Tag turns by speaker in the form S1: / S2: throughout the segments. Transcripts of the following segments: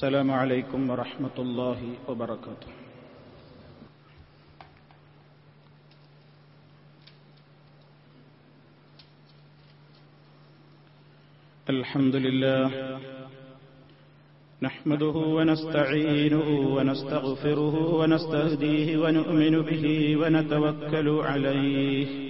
S1: السلام عليكم ورحمة الله وبركاته. الحمد لله نحمده ونستعينه ونستغفره ونستهديه ونؤمن به ونتوكل عليه.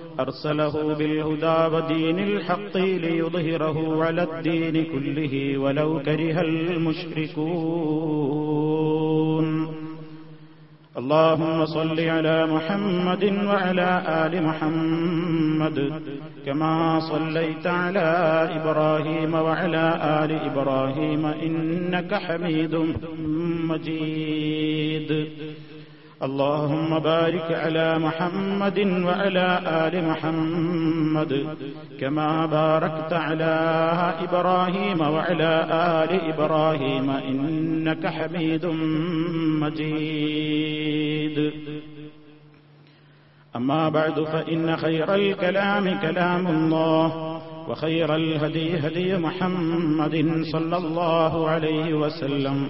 S1: أرسله بالهدى ودين الحق ليظهره على الدين كله ولو كره المشركون. اللهم صل على محمد وعلى آل محمد كما صليت على إبراهيم وعلى آل إبراهيم إنك حميد مجيد. اللهم بارك على محمد وعلى آل محمد كما باركت على إبراهيم وعلى آل إبراهيم إنك حميد مجيد. أما بعد فإن خير الكلام كلام الله وخير الهدي هدي محمد صلى الله عليه وسلم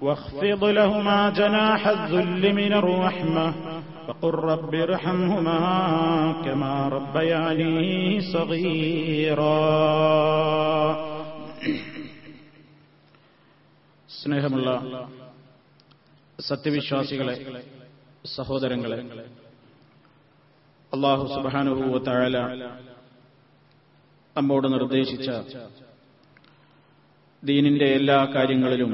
S1: واخفض لهما جناح الذل من الرحمة وقل رب ارحمهما كما ربياني صغيرا സ്നേഹമുള്ള സത്യവിശ്വാസികളെ സഹോദരങ്ങളെ അള്ളാഹു സുബാനുഭൂവത്താഴല നമ്മോട് നിർദ്ദേശിച്ച ദീനിന്റെ എല്ലാ കാര്യങ്ങളിലും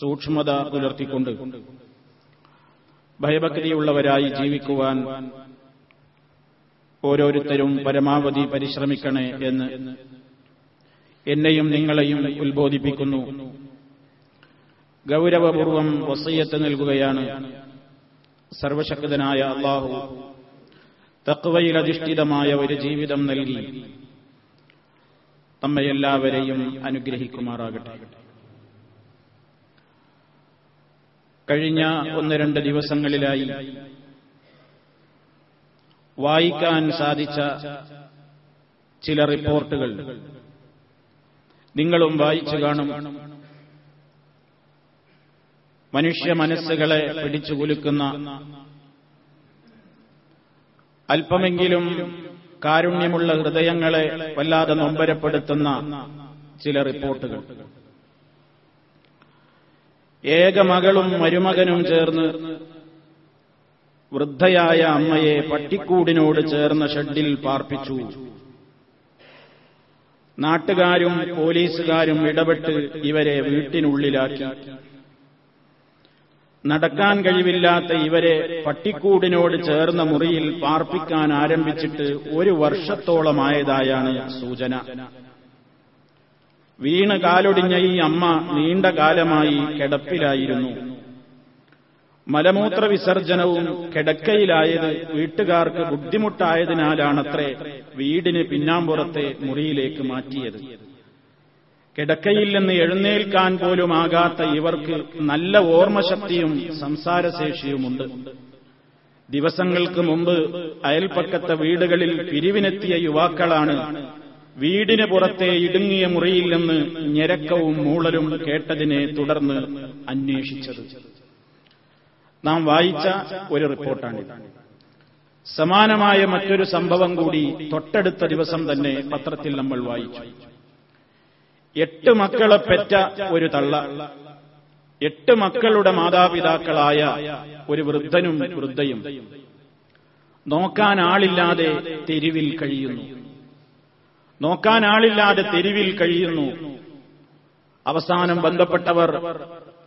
S1: സൂക്ഷ്മത പുലർത്തിക്കൊണ്ട് ഭയഭക്തിയുള്ളവരായി ജീവിക്കുവാൻ ഓരോരുത്തരും പരമാവധി പരിശ്രമിക്കണേ എന്ന് എന്നെയും നിങ്ങളെയും ഉത്ബോധിപ്പിക്കുന്നു. ഗൗരവപൂർവം വസയ്യത്ത് നൽകുകയാണ് സർവശക്തനായ അള്ളാഹു. തക്വയിലധിഷ്ഠിതമായ ഒരു ജീവിതം നൽകി. നമ്മയെല്ലാവരെയും അനുഗ്രഹിക്കുമാറാകട്ടെ. കഴിഞ്ഞ ഒന്ന് രണ്ട് ദിവസങ്ങളിലായി വായിക്കാൻ സാധിച്ച ചില റിപ്പോർട്ടുകൾ നിങ്ങളും വായിച്ചു കാണും. മനുഷ്യ മനസ്സുകളെ പിടിച്ചു കുലുക്കുന്ന അല്പമെങ്കിലും കാരുണ്യമുള്ള ഹൃദയങ്ങളെ വല്ലാതെ നൊമ്പരപ്പെടുത്തുന്ന ചില റിപ്പോർട്ടുകൾ. ഏക മകളും മരുമകനും ചേർന്ന് വൃദ്ധയായ അമ്മയെ പട്ടിക്കൂടിനോട് ചേർന്ന ഷെഡിൽ പാർപ്പിച്ചു. നാട്ടുകാരും പോലീസുകാരും ഇടപെട്ട് ഇവരെ വീട്ടിനുള്ളിലാക്കി. നടക്കാൻ കഴിവില്ലാത്ത ഇവരെ പട്ടിക്കൂടിനോട് ചേർന്ന മുറിയിൽ പാർപ്പിക്കാൻ ആരംഭിച്ചിട്ട് ഒരു വർഷത്തോളമായതായാണ് സൂചന. വീണ് കാലൊടിഞ്ഞ ഈ അമ്മ നീണ്ട കാലമായി കിടപ്പിലായിരുന്നു. മലമൂത്ര വിസർജനവും കിടക്കയിലായത് വീട്ടുകാർക്ക് ബുദ്ധിമുട്ടായതിനാലാണത്രേ വീടിന് പിന്നാമ്പുറത്തെ മുറിയിലേക്ക് മാറ്റിയത്. കിടക്കയിൽ നിന്ന് എഴുന്നേൽക്കാൻ പോലുമാകാത്ത ഇവർക്ക് നല്ല ഓർമ്മശക്തിയും സംസാരശേഷിയുമുണ്ട്. ദിവസങ്ങൾക്ക് മുമ്പ് അയൽപ്പക്കത്തെ വീടുകളിൽ പിരിവിനെത്തിയ യുവാക്കളാണ് വീടിന് പുറത്തെ ഇടുങ്ങിയ മുറിയിൽ നിന്ന് ഞെരക്കവും മൂളലും കേട്ടതിനെ തുടർന്ന് അന്വേഷിച്ചത്. നാം വായിച്ച ഒരു റിപ്പോർട്ടാണിത്. സമാനമായ മറ്റൊരു സംഭവം കൂടി തൊട്ടടുത്ത ദിവസം തന്നെ പത്രത്തിൽ നമ്മൾ വായിച്ചു. എട്ട് മക്കളെ പെറ്റ ഒരു തള്ള എട്ട് മക്കളുടെ മാതാപിതാക്കളായ ഒരു വൃദ്ധനും വൃദ്ധയും. നോക്കാൻ ആളില്ലാതെ തെരുവിൽ കഴിയുന്നു. നോക്കാൻ ആളില്ലാതെ തെരുവിൽ കഴിയുന്നു. അവസാനം ബന്ധപ്പെട്ടവർ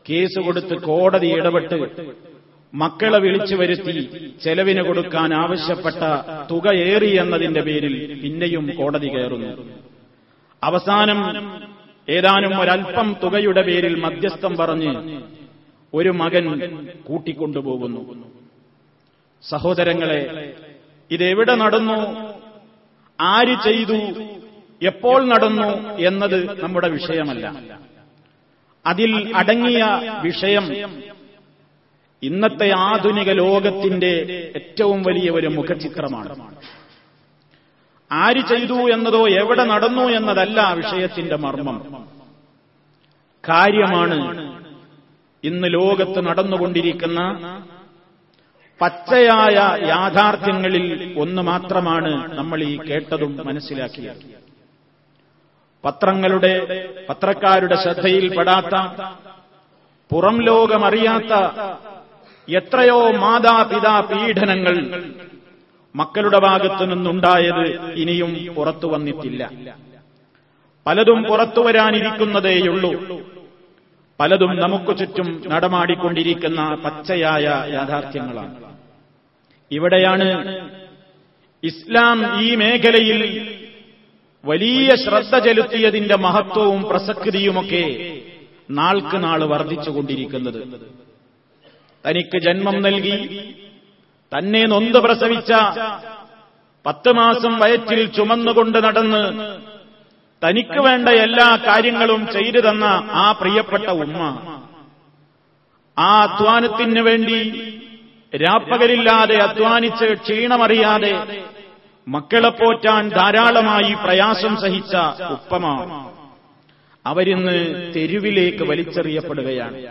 S1: കേസ് കൊടുത്ത് കോടതി ഇടപെട്ട് മക്കളെ വിളിച്ചു വരുത്തി ചെലവിന് കൊടുക്കാൻ ആവശ്യപ്പെട്ട തുക ഏറി എന്നതിന്റെ പേരിൽ പിന്നെയും കോടതി കയറുന്നു. അവസാനം ഏതാനും ഒരൽപ്പം തുകയുടെ പേരിൽ മധ്യസ്ഥം പറഞ്ഞ് ഒരു മകൻ കൂട്ടിക്കൊണ്ടുപോകുന്നു. സഹോദരങ്ങളെ ഇതെവിടെ നടന്നു? ആര് ചെയ്തു? എപ്പോൾ നടന്നു എന്നത് നമ്മുടെ വിഷയമല്ല. അതിൽ അടങ്ങിയ വിഷയം ഇന്നത്തെ ആധുനിക ലോകത്തിന്റെ ഏറ്റവും വലിയ ഒരു മുഖചിത്രമാണ്. ആര് ചെയ്തു എന്നതോ എവിടെ നടന്നു എന്നതല്ല വിഷയത്തിന്റെ മർമ്മം. കാര്യമാണ് ഇന്ന് ലോകത്ത് നടന്നുകൊണ്ടിരിക്കുന്ന പച്ചയായ യാഥാർത്ഥ്യങ്ങളിൽ ഒന്ന് മാത്രമാണ് നമ്മൾ ഈ കേട്ടതും മനസ്സിലാക്കിയത്. പത്രങ്ങളുടെ പത്രക്കാരുടെ ശ്രദ്ധയിൽപ്പെടാത്ത പുറം ലോകമറിയാത്ത എത്രയോ മാതാപിതാ പീഡനങ്ങൾ മക്കളുടെ ഭാഗത്തു നിന്നുണ്ടായത് ഇനിയും പുറത്തു വന്നിട്ടില്ല. പലതും പുറത്തു വരാനിരിക്കുന്നതേയുള്ളൂ. പലതും നമുക്ക് ചുറ്റും നടമാടിക്കൊണ്ടിരിക്കുന്ന പച്ചയായ യാഥാർത്ഥ്യങ്ങളാണ്. ഇവിടെയാണ് ഇസ്ലാം ഈ മേഖലയിൽ വലിയ ശ്രദ്ധ ചെലുത്തിയതിന്റെ മഹത്വവും പ്രസക്തിയുമൊക്കെ നാൾക്ക് നാൾ വർദ്ധിച്ചുകൊണ്ടിരിക്കുന്നത്. തനിക്ക് ജന്മം നൽകി തന്നെ നൊന്ത് പ്രസവിച്ച പത്ത് മാസം വയറ്റിൽ ചുമന്നുകൊണ്ട് നടന്ന് തനിക്ക് വേണ്ട എല്ലാ കാര്യങ്ങളും ചെയ്തു തന്ന ആ പ്രിയപ്പെട്ട ഉമ്മ. ആ അധ്വാനത്തിന് വേണ്ടി രാപ്പകലില്ലാതെ അധ്വാനിച്ച് ക്ഷീണമറിയാതെ മക്കളെ പോറ്റാൻ ധാരാളമായി പ്രയാസം സഹിച്ച ഉപ്പമ അവരിന്ന് തെരുവിലേക്ക് വലിച്ചെറിയപ്പെടുകയാണ്.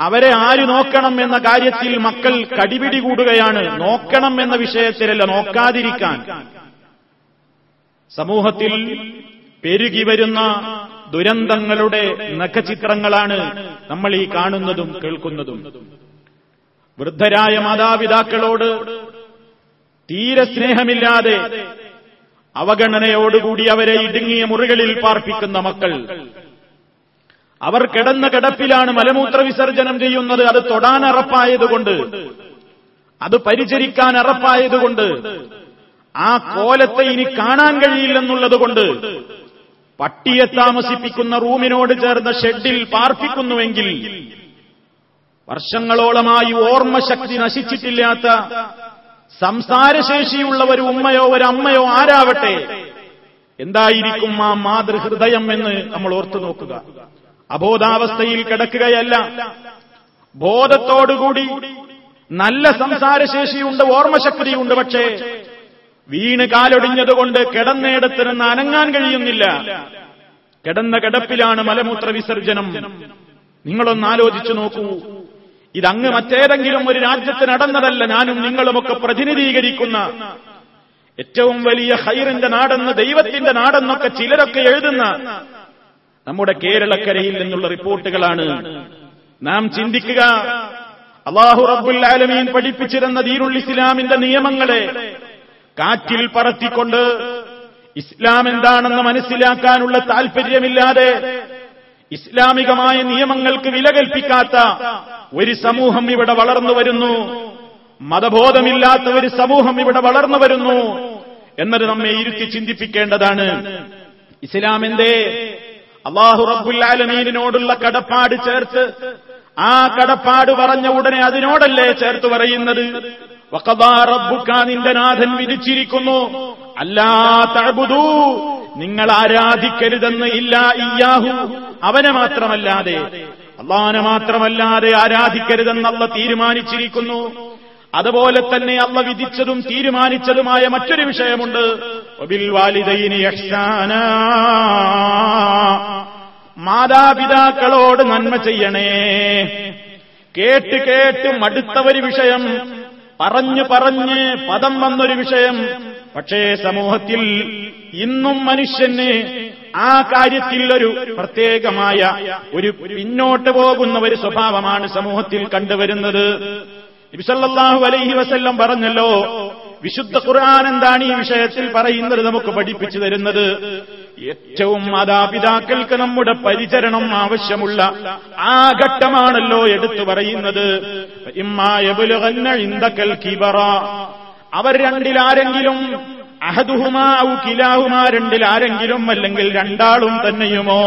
S1: അവരെ ആര് നോക്കണം എന്ന കാര്യത്തിൽ മക്കൾ കടിപിടി കൂടുകയാണ്. നോക്കണം എന്ന വിഷയത്തിലല്ല നോക്കാതിരിക്കാൻ. സമൂഹത്തിൽ പെരുകി വരുന്ന ദുരന്തങ്ങളുടെ നഖചിത്രങ്ങളാണ് നമ്മൾ ഈ കാണുന്നതും കേൾക്കുന്നതും. വൃദ്ധരായ മാതാപിതാക്കളോട് തീരെ സ്നേഹമില്ലാതെ അവഗണനയോടുകൂടി അവരെ ഇടുങ്ങിയ മുറികളിൽ പാർപ്പിക്കുന്ന മക്കൾ. അവർ കിടന്ന കിടപ്പിലാണ് മലമൂത്ര വിസർജനം ചെയ്യുന്നത്. അത് തൊടാൻ അറപ്പായതുകൊണ്ട് അത് പരിചരിക്കാൻ അറപ്പായതുകൊണ്ട് ആ കോലത്തെ ഇനി കാണാൻ കഴിയില്ലെന്നുള്ളതുകൊണ്ട് പട്ടിയെ താമസിപ്പിക്കുന്ന റൂമിനോട് ചേർന്ന ഷെഡിൽ പാർപ്പിക്കുന്നുവെങ്കിൽ വർഷങ്ങളോളമായി ഓർമ്മശക്തി നശിച്ചിട്ടില്ലാത്ത സംസാരശേഷിയുള്ള ഒരു ഉമ്മയോ ഒരു അമ്മയോ ആരാവട്ടെ? എന്തായിരിക്കും ആ മാതൃഹൃദയം എന്ന് നമ്മൾ ഓർത്തു നോക്കുക. അബോധാവസ്ഥയിൽ കിടക്കുകയല്ല. ബോധത്തോടുകൂടി നല്ല സംസാരശേഷിയുണ്ട് ഓർമ്മശക്തിയുണ്ട് പക്ഷേ വീണ് കാലൊടിഞ്ഞതുകൊണ്ട് കിടന്നയിടത്ത് നിന്ന് അനങ്ങാൻ കഴിയുന്നില്ല. കിടന്ന കിടപ്പിലാണ് മലമൂത്ര വിസർജനം. നിങ്ങളൊന്ന് ആലോചിച്ചു നോക്കൂ. ഇതങ്ങ് മറ്റേതെങ്കിലും ഒരു രാജ്യത്ത് നടന്നതല്ല ഞാനും നിങ്ങളുമൊക്കെ പ്രതിനിധീകരിക്കുന്ന. ഏറ്റവും വലിയ ഹൈറിന്റെ നാടെന്ന് ദൈവത്തിന്റെ നാടെന്നൊക്കെ ചിലരൊക്കെ എഴുതുന്ന നമ്മുടെ കേരളക്കരയിൽ നിന്നുള്ള റിപ്പോർട്ടുകളാണ്. നാം ചിന്തിക്കുക അള്ളാഹു റബ്ബുൽ ആലമീൻ പഠിപ്പിച്ചിരുന്ന ദീനുൽ ഇസ്ലാമിന്റെ നിയമങ്ങളെ കാറ്റിൽ പറത്തിക്കൊണ്ട് ഇസ്ലാം എന്താണെന്ന് മനസ്സിലാക്കാനുള്ള താൽപര്യമില്ലാതെ ഇസ്ലാമികമായ നിയമങ്ങൾക്ക് വില കൽപ്പിക്കാത്ത ഒരു സമൂഹം ഇവിടെ വളർന്നു വരുന്നു. മതബോധമില്ലാത്ത ഒരു സമൂഹം ഇവിടെ വളർന്നു വരുന്നു. എന്നത് നമ്മെ ഇരുത്തി ചിന്തിപ്പിക്കേണ്ടതാണ്. ഇസ്ലാമിന്റെ അള്ളാഹു റബ്ബുല്ലാലമീനോടുള്ള കടപ്പാട് ചേർത്ത് ആ കടപ്പാട് പറഞ്ഞ ഉടനെ അതിനോടല്ലേ ചേർത്ത് പറയുന്നത്? നിന്റെ നാഥൻ വിധിച്ചിരിക്കുന്നു. അല്ലാ തഅബുദൂ നിങ്ങൾ ആരാധിക്കരുതെന്ന് ഇല്ല ഇയാഹു അവനെ മാത്രമല്ലാതെ അള്ളാനെ മാത്രമല്ലാതെ ആരാധിക്കരുതെന്നല്ല തീരുമാനിച്ചിരിക്കുന്നു. അതുപോലെ തന്നെ അള്ള വിധിച്ചതും തീരുമാനിച്ചതുമായ മറ്റൊരു വിഷയമുണ്ട്. മാതാപിതാക്കളോട് നന്മ ചെയ്യണേ. കേട്ട് കേട്ട് മടുത്ത ഒരു വിഷയം പറഞ്ഞു പറഞ്ഞ് പദം വന്നൊരു വിഷയം പക്ഷേ സമൂഹത്തിൽ ഇന്നും മനുഷ്യന് ആ കാര്യത്തിൽ ഒരു പ്രത്യേകമായ ഒരു പിന്നോട്ട് പോകുന്ന ഒരു സ്വഭാവമാണ് സമൂഹത്തിൽ കണ്ടുവരുന്നത്. നബിസല്ലാഹു അലൈഹി വസല്ലം പറഞ്ഞല്ലോ വിശുദ്ധ ഖുർആൻ എന്താണ് ഈ വിഷയത്തിൽ പറയുന്നത് നമുക്ക് പഠിപ്പിച്ചു തരുന്നത്? ഏറ്റവും മാതാപിതാക്കൾക്ക് നമ്മുടെ പരിചരണം ആവശ്യമുള്ള ആ ഘട്ടമാണല്ലോ എടുത്തു പറയുന്നത്. ഇമ്മായബുലുഗന്ന ഇന്തക്കൽ കിബറ. അവർ രണ്ടിലാരെങ്കിലും അഹദുഹുമാ ഔ കിലാഹുമാ രണ്ടിലാരെങ്കിലും അല്ലെങ്കിൽ രണ്ടാളും തന്നെയുമോ?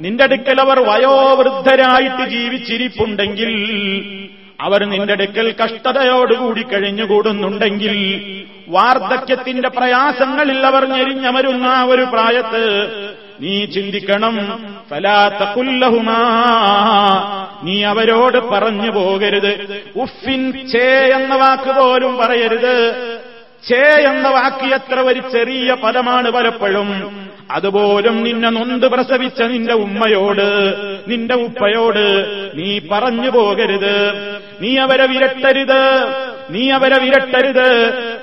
S1: നിന്റെ അടുക്കൽ അവർ വയോവൃദ്ധരായിട്ട് ജീവിച്ചിരിപ്പുണ്ടെങ്കിൽ അവർ നിന്റെ അടുക്കൽ കഷ്ടതയോടുകൂടി കഴിഞ്ഞുകൂടുന്നുണ്ടെങ്കിൽ വാർദ്ധക്യത്തിന്റെ പ്രയാസങ്ങളിൽ അവർ ഞെരിഞ്ഞമരുന്ന ഒരു പ്രായത്ത് നീ ചിന്തിക്കണം. ഫലാത്തക്കുല്ലഹുമാ നീ അവരോട് പറഞ്ഞു പോകരുത്. ഉഫിൻ ചേ എന്ന വാക്ക് പോലും പറയരുത്. ചേ എന്ന വാക്ക് എത്ര ഒരു ചെറിയ പദമാണ് പലപ്പോഴും. അതുപോലും നിന്നെ നൊന്ത് പ്രസവിച്ച നിന്റെ ഉമ്മയോട് നിന്റെ ഉപ്പയോട് നീ പറഞ്ഞു പോകരുത്. നീ അവരെ വിരട്ടരുത്. നീ അവരെ വിരട്ടരുത്.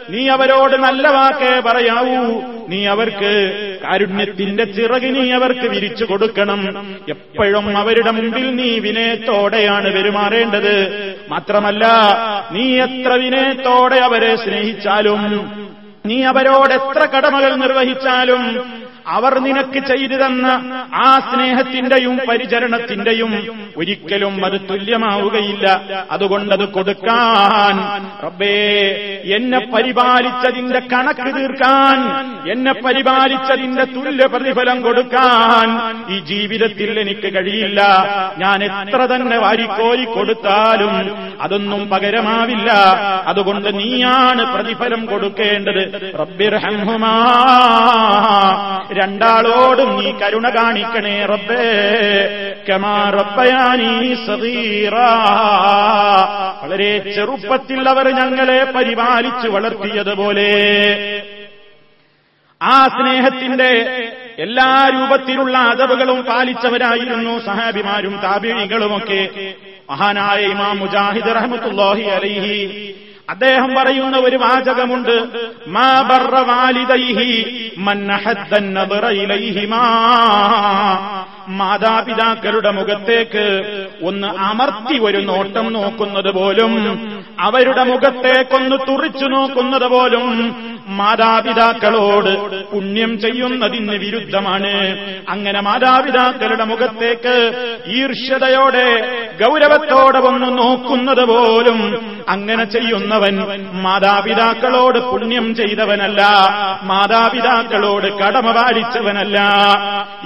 S1: നീ അവരോട് നല്ല വാക്കേ പറയാവൂ. നീ അവർക്ക് കാരുണ്യത്തിന്റെ ചിറക് നീ അവർക്ക് വിരിച്ചു കൊടുക്കണം. എപ്പോഴും അവരുടെ മുമ്പിൽ നീ വിനയത്തോടെയാണ് പെരുമാറേണ്ടത്. മാത്രമല്ല നീ എത്ര വിനയത്തോടെ അവരെ സ്നേഹിച്ചാലും നീ അവരോട് എത്ര കടമകൾ നിർവഹിച്ചാലും അവർ നിനക്ക് ചെയ്തു തന്ന ആ സ്നേഹത്തിന്റെയും പരിചരണത്തിന്റെയും ഒരിക്കലും അത് തുല്യമാവുകയില്ല. അതുകൊണ്ടത് കൊടുക്കാൻ. റബ്ബേ എന്നെ പരിപാലിച്ചതിന്റെ കണക്ക് തീർക്കാൻ എന്നെ പരിപാലിച്ചതിന്റെ തുല്യ പ്രതിഫലം കൊടുക്കാൻ ഈ ജീവിതത്തിൽ എനിക്ക് കഴിയില്ല. ഞാൻ എത്ര തന്നെ വാരിക്കോരി കൊടുത്താലും അതൊന്നും പകരമാവില്ല. അതുകൊണ്ട് നീയാണ് പ്രതിഫലം കൊടുക്കേണ്ടത്. റബ്ബിർഹംഹുമാ. രണ്ടാളോടും നീ കരുണ കാണിക്കണേ റബ്ബേ. കമാ റബ്ബയാനീ സതീറ വളരെ ചെറുപ്പത്തിൽ അവർ ഞങ്ങളെ പരിപാലിച്ചു വളർത്തിയതുപോലെ ആ സ്നേഹത്തിന്റെ എല്ലാ രൂപത്തിലുള്ള അതവുകളും പാലിച്ചവരായിരുന്നു സഹാബിമാരും താപിഴികളുമൊക്കെ മഹാനായ ഇമാം മുജാഹിദ് റഹമത്തുല്ലാഹി അലൈഹി. അദ്ദേഹം പറയുന്ന ഒരു വാചകമുണ്ട്. മാ വാലിദൈഹി മാതാപിതാക്കളുടെ മുഖത്തേക്ക് ഒന്ന് അമർത്തി ഒരു നോട്ടം നോക്കുന്നത് പോലും അവരുടെ മുഖത്തേക്കൊന്ന് തുറിച്ചു നോക്കുന്നത് പോലും മാതാപിതാക്കളോട് പുണ്യം ചെയ്യുന്നതിന് വിരുദ്ധമാണ്. അങ്ങനെ മാതാപിതാക്കളുടെ മുഖത്തേക്ക് ഈർഷ്യതയോടെ ഗൗരവത്തോടെ വന്നു നോക്കുന്നത് പോലും അങ്ങനെ ചെയ്യുന്നവൻ മാതാപിതാക്കളോട് പുണ്യം ചെയ്തവനല്ല മാതാപിതാക്കളോട് കടമ പാലിച്ചവനല്ല.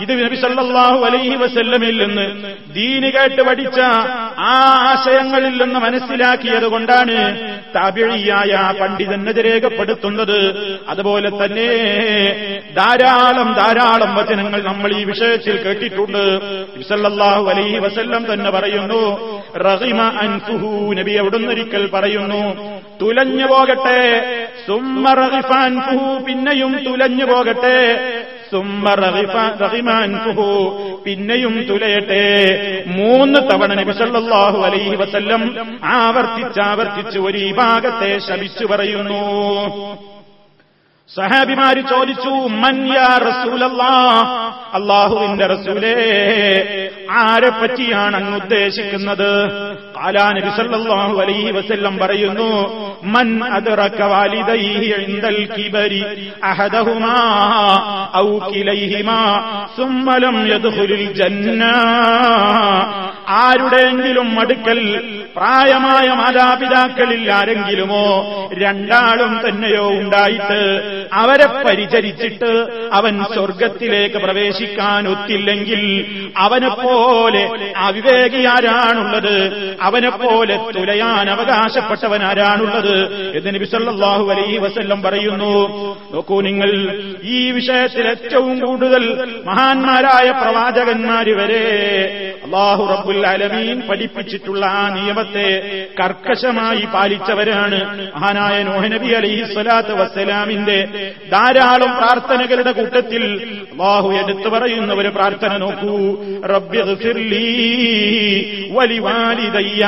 S1: ഇത് നബിസല്ലാഹു അലൈഹി വസല്ലമിൽ നിന്ന് ദീനി കേട്ട് പഠിച്ച ആ ആശയങ്ങളിൽ നിന്ന് മനസ്സിലാക്കിയത് കൊണ്ടാണ് താപിഴിയായ രേഖപ്പെടുത്തുന്നത് അതുപോലെ തന്നെ ധാരാളം ധാരാളം വചനങ്ങൾ നമ്മൾ ഈ വിഷയത്തിൽ കേട്ടിട്ടുണ്ട്. സല്ലല്ലാഹു അലൈഹി വസല്ലം തന്നെ പറയുന്നു റഹിമ അൻഫുഹു നബി എവിടുന്നൊരിക്കൽ പറയുന്നു തുലഞ്ഞു പോകട്ടെ സുമ്മ റഹിഫാൻഫുഹു പിന്നെയും തുലഞ്ഞു പോകട്ടെ പിന്നെയും തുലയട്ടെ. മൂന്ന് തവണ നബി സല്ലല്ലാഹു അലൈഹി വസല്ലം ആവർത്തിച്ചാവർത്തിച്ച് ഒരു ഭാഗത്തെ ശപിച്ചു പറയുന്നു. സഹാബിമാര് ചോദിച്ചു അള്ളാഹുവിന്റെ റസൂലേ ആരെ പറ്റിയാണ് അങ്ങ് ഉദ്ദേശിക്കുന്നത്? കാലാനബി സല്ലല്ലാഹു അലൈഹി വസല്ലം പറയുന്നു മൻ അദ്റക വാലിദൈഹി ഇൻദൽ കിബരി അഹദഹുമാ ഔ കിലൈഹിമാ സുമ്മ യദ്ഖുലുൽ ജന്ന. ആരുടെയെങ്കിലും അടുക്കൽ പ്രായമായ മാതാപിതാക്കളിൽ ആരെങ്കിലുമോ രണ്ടാളും തന്നെയോ ഉണ്ടായിട്ട് അവരെ പരിചരിച്ചിട്ട് അവൻ സ്വർഗത്തിലേക്ക് പ്രവേശിക്കാൻ ഒത്തില്ലെങ്കിൽ അവനെപ്പോലെ അവിവേകി ആരാണുള്ളത്? അവനെപ്പോലെ തുലയാൻ അവകാശപ്പെട്ടവൻ ആരാണുള്ളത്? എന്ന് നബി സല്ലല്ലാഹു അലൈഹി വസല്ലം പറയുന്നു. നോക്കൂ നിങ്ങൾ ഈ വിഷയത്തിൽ ഏറ്റവും കൂടുതൽ മഹാന്മാരായ പ്രവാചകന്മാര് വരെ അള്ളാഹു റബ്ബുൽ അലമീൻ പഠിപ്പിച്ചിട്ടുള്ള ആ നിയമത്തെ കർക്കശമായി പാലിച്ചവരാണ്. മഹാനായ നോഹനബി അലൈഹി സ്വലാത്ത് വസ്സലാമിന്റെ ധാരാളം പ്രാർത്ഥനകളുടെ കൂട്ടത്തിൽ അള്ളാഹു എടുത്തു പറയുന്ന ഒരു പ്രാർത്ഥന നോക്കൂ. റബ്ബിഗ്ഫിർലീ വലിവാലിദയ്യ.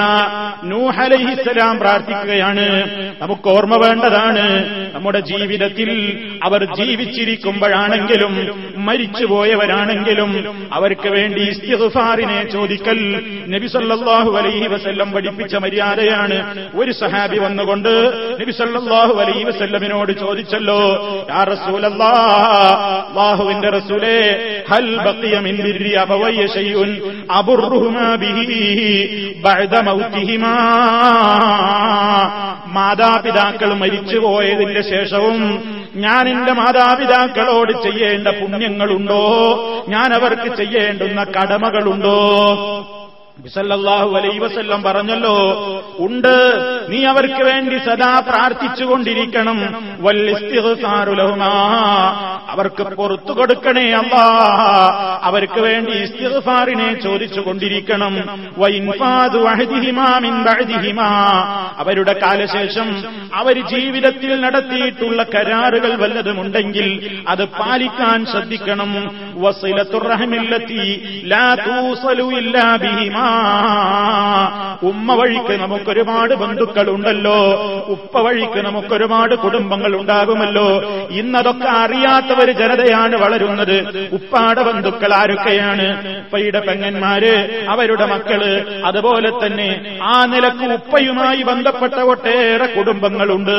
S1: നൂഹ് അലൈഹിസ്സലാം പ്രാർത്ഥിക്കുകയാണ്. നമുക്ക് ഓർമ്മ വേണ്ടതാണ്. നമ്മുടെ ജീവിതത്തിൽ അവർ ജീവിച്ചിരിക്കുമ്പോഴാണെങ്കിലും മരിച്ചുപോയവരാണെങ്കിലും അവർക്ക് വേണ്ടി ഇസ്തിഹുഫാറിനെ ചോദിക്കൽ നബിസല്ലാഹു അലൈഹി വസല്ലം പഠിപ്പിച്ച മര്യാദയാണ്. ഒരു സഹാബി വന്നുകൊണ്ട് നബിസല്ലാഹു അലൈഹി വസല്ലമിനോട് ചോദിച്ചല്ലോ റസൂലല്ലാഹുവിന്റെ റസൂലേ ഹൽ ബഖിയ മിൻ ബിഹി ബഅദ മൗതിഹിമാ മാതാപിതാക്കൾ മരിച്ചുപോയതിന്റെ ശേഷവും ഞാൻ എന്റെ മാതാപിതാക്കളോട് ചെയ്യേണ്ട പുണ്യങ്ങളുണ്ടോ? ഞാൻ അവർക്ക് ചെയ്യേണ്ടുന്ന കടമകളുണ്ടോ? ബിസല്ലാഹു അലൈ വസല്ലം പറഞ്ഞല്ലോ ഉണ്ട്. നീ അവർക്ക് വേണ്ടി സദാ പ്രാർത്ഥിച്ചുകൊണ്ടിരിക്കണം. വല്ലിസ്തിഹാറുലഹുമാ അവർക്ക് പുറത്തു കൊടുക്കണേ അല്ലാ. അവർക്ക് വേണ്ടി ഇസ്തിഗ്ഫാറിനെ ചോദിച്ചുകൊണ്ടിരിക്കണം. അവരുടെ കാലശേഷം അവർ ജീവിതത്തിൽ നടത്തിയിട്ടുള്ള കരാറുകൾ വല്ലതുമുണ്ടെങ്കിൽ അത് പാലിക്കാൻ ശ്രദ്ധിക്കണം. വസിലത്തുറഹമില്ലെത്തി ലാ തൂസലു ഇല്ലാ ബിഹിമാ. ഉമ്മ വഴിക്ക് നമുക്കൊരുപാട് ബന്ധുക്കളുണ്ടല്ലോ. ഉപ്പ വഴിക്ക് നമുക്കൊരുപാട് കുടുംബങ്ങൾ ഉണ്ടാകുമല്ലോ ഇന്നതൊക്കെ അറിയാത്ത ഒരു ജനതയാണ് വളരുന്നത്. ഉപ്പാടെ ബന്ധുക്കൾ ആരൊക്കെയാണ്? ഉപ്പയുടെ പെങ്ങന്മാര് അവരുടെ മക്കൾ. അതുപോലെ തന്നെ ആ നിലയ്ക്ക് ഉപ്പയുമായി ബന്ധപ്പെട്ട ഒട്ടേറെ കുടുംബങ്ങളുണ്ട്.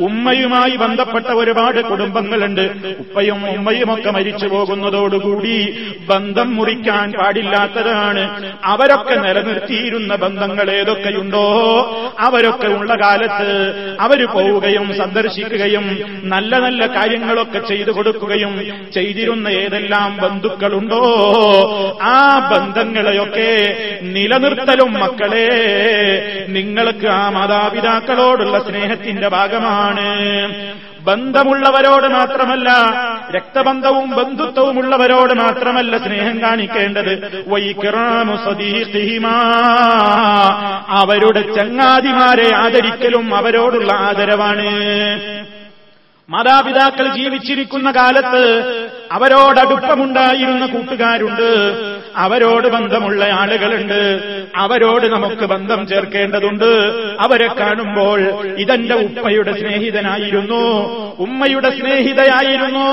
S1: ഉമ്മയുമായി ബന്ധപ്പെട്ട ഒരുപാട് കുടുംബങ്ങളുണ്ട്. ഉപ്പയും ഉമ്മയുമൊക്കെ മരിച്ചു പോകുന്നതോടുകൂടി ബന്ധം മുറിക്കാൻ പാടില്ലാത്തതാണ്. അവരൊക്കെ നിലനിർത്തിയിരുന്ന ബന്ധങ്ങൾ ഏതൊക്കെയുണ്ടോ അവരൊക്കെ ഉള്ള കാലത്ത് അവർ പോവുകയും സന്ദർശിക്കുകയും നല്ല നല്ല കാര്യങ്ങളൊക്കെ ചെയ്തു കൊടുക്കുകയും ചെയ്തിരുന്ന ഏതെല്ലാം ബന്ധുക്കളുണ്ടോ ആ ബന്ധങ്ങളെയൊക്കെ നിലനിർത്തലും മക്കളെ നിങ്ങൾക്ക് ആ മാതാപിതാക്കളോടുള്ള സ്നേഹത്തിന്റെ ഭാഗമാണ്. ബന്ധമുള്ളവരോട് മാത്രമല്ല രക്തബന്ധവും ബന്ധുത്വവും ഉള്ളവരോട് മാത്രമല്ല സ്നേഹം കാണിക്കേണ്ടത്. അവരുടെ ചങ്ങാതിമാരെ ആദരിക്കലും അവരോടുള്ള ആദരവാണ്. മാതാപിതാക്കൾ ജീവിച്ചിരിക്കുന്ന കാലത്ത് അവരോടടുപ്പമുണ്ടായിരുന്ന കൂട്ടുകാരുണ്ട്. അവരോട് ബന്ധമുള്ള ആളുകളുണ്ട്. അവരോട് നമുക്ക് ബന്ധം ചേർക്കേണ്ടതുണ്ട്. അവരെ കാണുമ്പോൾ ഇതെന്റെ ഉപ്പയുടെ സ്നേഹിതനായിരുന്നു. ഉമ്മയുടെ സ്നേഹിതയായിരുന്നു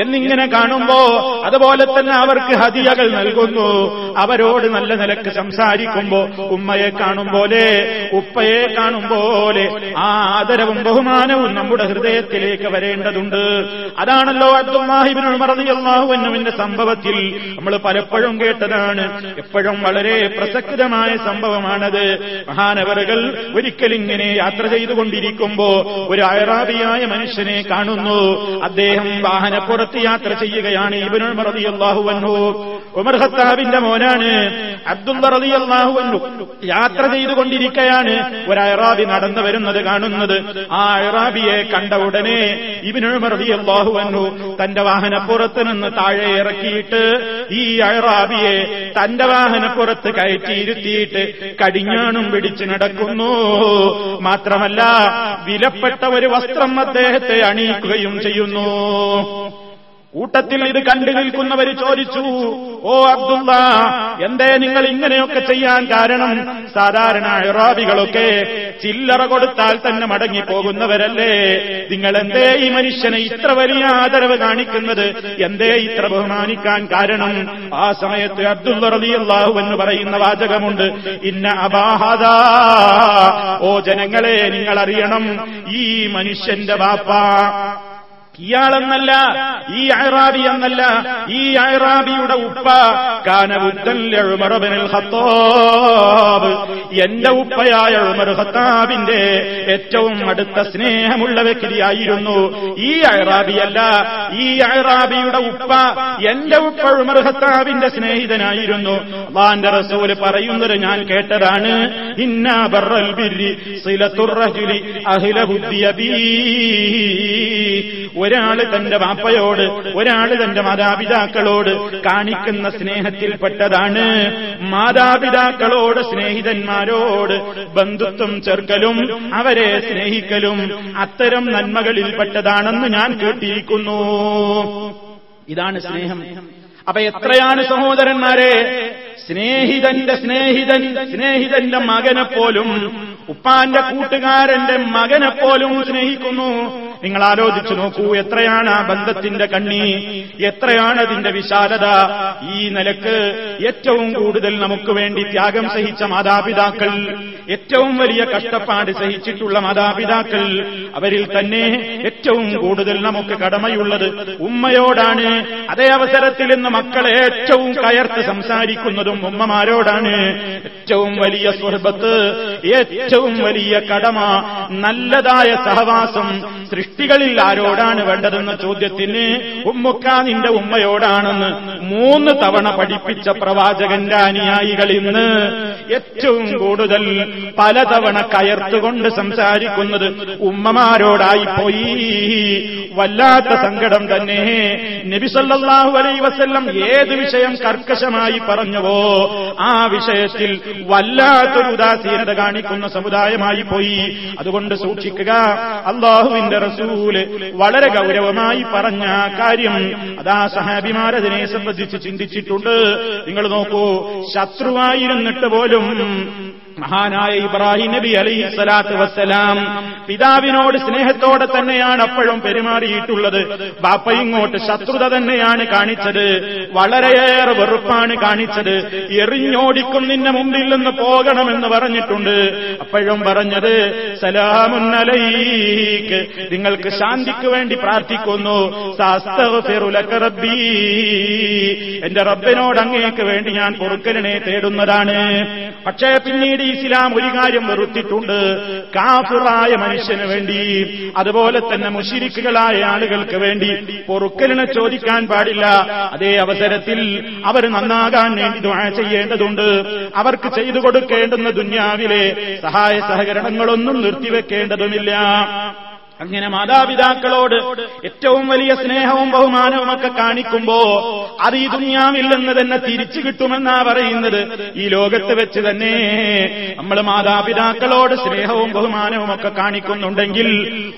S1: എന്നിങ്ങനെ കാണുമ്പോ അതുപോലെ തന്നെ അവർക്ക് ഹതിയകൾ നൽകുന്നു. അവരോട് നല്ല നിലയ്ക്ക് സംസാരിക്കുമ്പോ ഉമ്മയെ കാണും പോലെ ഉപ്പയെ കാണും പോലെ ആ ആദരവും ബഹുമാനവും നമ്മുടെ ഹൃദയത്തിലേക്ക് വരേണ്ടതുണ്ട്. അതാണല്ലോ അബ്ദുല്ലാഹിബിനുൾ എന്നുവിന്റെ സംഭവത്തിൽ നമ്മൾ പലപ്പോഴും കേട്ടതാണ് എപ്പോഴും വളരെ പ്രസക്തമായ സംഭവമാണത്. മഹാനവറുകൾ ഒരിക്കലിങ്ങനെ യാത്ര ചെയ്തുകൊണ്ടിരിക്കുമ്പോ ഒരു അയറാബിയായ മനുഷ്യനെ കാണുന്നു. അദ്ദേഹം വാഹനപ്പുറത്ത് യാത്ര ചെയ്യുകയാണ് ഇബിനുൾ മറതിയല്ലാഹുവന്നു ഉമർ ഖത്താബിന്റെ മോനാണ്. അബ്ദുൽ റളിയല്ലാഹു അൻഹു യാത്ര ചെയ്തുകൊണ്ടിരിക്കുകയാണ് ഒരു അയറാബി നടന്നു വരുന്നത് കാണുന്നത്. ആ അയറാബിയെ കണ്ട ഉടനെ ഇബിനുമറിയാഹുവന്നു തന്റെ വാഹനപ്പുറത്ത് നിന്ന് താഴെ ഇറക്കിയിട്ട് ഈ അയറാബിയെ തന്റെ വാഹനപ്പുറത്ത് കയറ്റിയിരുത്തിയിട്ട് കടിഞ്ഞാണും പിടിച്ചു നടക്കുന്നു. മാത്രമല്ല വിലപ്പെട്ട ഒരു വസ്ത്രം അദ്ദേഹത്തെ അണിയിക്കുകയും ചെയ്യുന്നു. കൂട്ടത്തിൽ ഇത് കണ്ടു നിൽക്കുന്നവർ ചോദിച്ചു ഓ അബ്ദുള്ള എന്തേ നിങ്ങൾ ഇങ്ങനെയൊക്കെ ചെയ്യാൻ കാരണം? സാധാരണ ഇറാബികളൊക്കെ ചില്ലറ കൊടുത്താൽ തന്നെ മടങ്ങിപ്പോകുന്നവരല്ലേ? നിങ്ങൾ എന്തേ ഈ മനുഷ്യനെ ഇത്ര വലിയ ആദരവ് കാണിക്കുന്നത്? എന്തേ ഇത്ര ബഹുമാനിക്കാൻ കാരണം? ആ സമയത്ത് അബ്ദുള്ള എന്ന് പറയുന്ന വാചകമുണ്ട് ഇന്ന അബാഹദ ഓ ജനങ്ങളെ നിങ്ങൾ അറിയണം ഈ മനുഷ്യന്റെ ബാപ്പ ഇയാളെന്നല്ല ഈ അയറാബി എന്നല്ല ഈ അയറാബിയുടെ ഉപ്പ ഖത്താബ്. എന്റെ ഉപ്പയായ ഉമർ ഖത്താബിന്റെ ഏറ്റവും അടുത്ത സ്നേഹമുള്ള വ്യക്തിയായിരുന്നു ഈ അയറാബിയല്ല ഈ അയറാബിയുടെ ഉപ്പ എന്റെ ഉപ്പ ഉമർ ഖത്താബിന്റെ സ്നേഹിതനായിരുന്നു. അള്ളാന്റെ റസൂൽ പറയുന്നത് ഞാൻ കേട്ടതാണ്. ഇന്നാ ബിരി ഒരാൾ തന്റെ വാപ്പയോട് ഒരാൾ തന്റെ മാതാപിതാക്കളോട് കാണിക്കുന്ന സ്നേഹത്തിൽപ്പെട്ടതാണ്. മാതാപിതാക്കളോട് സ്നേഹിതന്മാരോട് ബന്ധുത്വം ചേർക്കലും അവരെ സ്നേഹിക്കലും അത്തരം നന്മകളിൽപ്പെട്ടതാണെന്ന് ഞാൻ കേട്ടിരിക്കുന്നു. ഇതാണ് സ്നേഹം. അപ്പൊ എത്രയാണ് സഹോദരന്മാരെ? സ്നേഹിതന്റെ സ്നേഹിതൻ സ്നേഹിതന്റെ മകനെ പോലും ഉപ്പാന്റെ കൂട്ടുകാരന്റെ മകനെ പോലും സ്നേഹിക്കുന്നു. നിങ്ങൾ ആലോചിച്ചു നോക്കൂ എത്രയാണ് ആ ബന്ധത്തിന്റെ കണ്ണി എത്രയാണ് അതിന്റെ വിശാലത. ഈ നിലയ്ക്ക് ഏറ്റവും കൂടുതൽ നമുക്ക് വേണ്ടി ത്യാഗം സഹിച്ച മാതാപിതാക്കൾ ഏറ്റവും വലിയ കഷ്ടപ്പാട് സഹിച്ചിട്ടുള്ള മാതാപിതാക്കൾ അവരിൽ തന്നെ ഏറ്റവും കൂടുതൽ നമുക്ക് കടമയുള്ളത്. ഉമ്മയോടാണ് അതേ അവസരത്തിൽ ഇന്ന് മക്കളെ ഏറ്റവും കയർത്ത് സംസാരിക്കുന്നതും ഉമ്മമാരോടാണ്. ഏറ്റവും വലിയ സുഹൃബത്ത് ഏറ്റവും വലിയ കടമ നല്ലതായ സഹവാസം സൃഷ്ടികളിൽ ആരോടാണ് വേണ്ടതെന്ന ചോദ്യത്തിന് ഉമ്മുക്ക നിന്റെ ഉമ്മയോടാണെന്ന് മൂന്ന് തവണ പഠിപ്പിച്ച പ്രവാചകന്റെ അനുയായികൾ ഇന്ന് ഏറ്റവും കൂടുതൽ പലതവണ കയർത്തുകൊണ്ട് സംസാരിക്കുന്നത് ഉമ്മമാരോടായിപ്പോയി. വല്ലാത്ത സങ്കടം തന്നെ. നബിസല്ലാഹു അലൈ വസ്ല്ലം ഏത് വിഷയം കർക്കശമായി പറഞ്ഞുവോ ആ വിഷയത്തിൽ വല്ലാത്തൊരു ഉദാസീനത കാണിക്കുന്ന സമുദായമായി പോയി. അതുകൊണ്ട് സൂക്ഷിക്കുക അള്ളാഹുവിന്റെ റസൂൽ വളരെ ഗൗരവമായി പറഞ്ഞ കാര്യം അതാ സഹാബിമാരതിനെ സംബന്ധിച്ച് ചിന്തിച്ചിട്ടുണ്ട്. നിങ്ങൾ നോക്കൂ ശത്രുവായിരുന്നിട്ട് പോലും മഹാനായ ഇബ്രാഹിം നബി അലൈഹി സ്വലാത്ത് വസ്സലാം പിതാവിനോട് സ്നേഹത്തോടെ തന്നെയാണ് അപ്പോഴും പെരുമാറിയിട്ടുള്ളത്. ബാപ്പ ഇങ്ങോട്ട് ശത്രുത തന്നെയാണ് കാണിച്ചത്. വളരെയേറെ വെറുപ്പാണ് കാണിച്ചത്. എറിഞ്ഞോടിക്കും നിന്നെ മുമ്പിൽ നിന്ന് പോകണമെന്ന് പറഞ്ഞിട്ടുണ്ട്. അപ്പോഴും പറഞ്ഞത് സലാമുന്നലൈക്ക് നിങ്ങൾക്ക് ശാന്തിക്ക് വേണ്ടി പ്രാർത്ഥിക്കുന്നു. എന്റെ റബ്ബിനോട് അങ്ങേക്ക് വേണ്ടി ഞാൻ പൊറുക്കലിനെ തേടുന്നതാണ്. പക്ഷേ പിന്നീട് ഇസ്ലാം ഒരു കാര്യം വെറുത്തിട്ടുണ്ട്. കാഫിറായ മനുഷ്യന് വേണ്ടി അതുപോലെ തന്നെ മുഷിരിക്കുകളായ ആളുകൾക്ക് വേണ്ടി പൊറുക്കലിനെ ചോദിക്കാൻ പാടില്ല. അതേ അവസരത്തിൽ അവർ നന്നാകാൻ വേണ്ടി ചെയ്യേണ്ടതുണ്ട്. അവർക്ക് ചെയ്തു കൊടുക്കേണ്ടുന്ന ദുന്യാവിലെ സഹായ സഹകരണങ്ങളൊന്നും നിർത്തിവെക്കേണ്ടതുമില്ല. അങ്ങനെ മാതാപിതാക്കളോട് ഏറ്റവും വലിയ സ്നേഹവും ബഹുമാനവും ഒക്കെ കാണിക്കുമ്പോ അത് ഈ ദുനിയാവിൽ തന്നെ തിരിച്ചു കിട്ടുമെന്നാ പറയുന്നത്. ഈ ലോകത്ത് വെച്ച് തന്നെ നമ്മൾ മാതാപിതാക്കളോട് സ്നേഹവും ബഹുമാനവും ഒക്കെ കാണിക്കുന്നുണ്ടെങ്കിൽ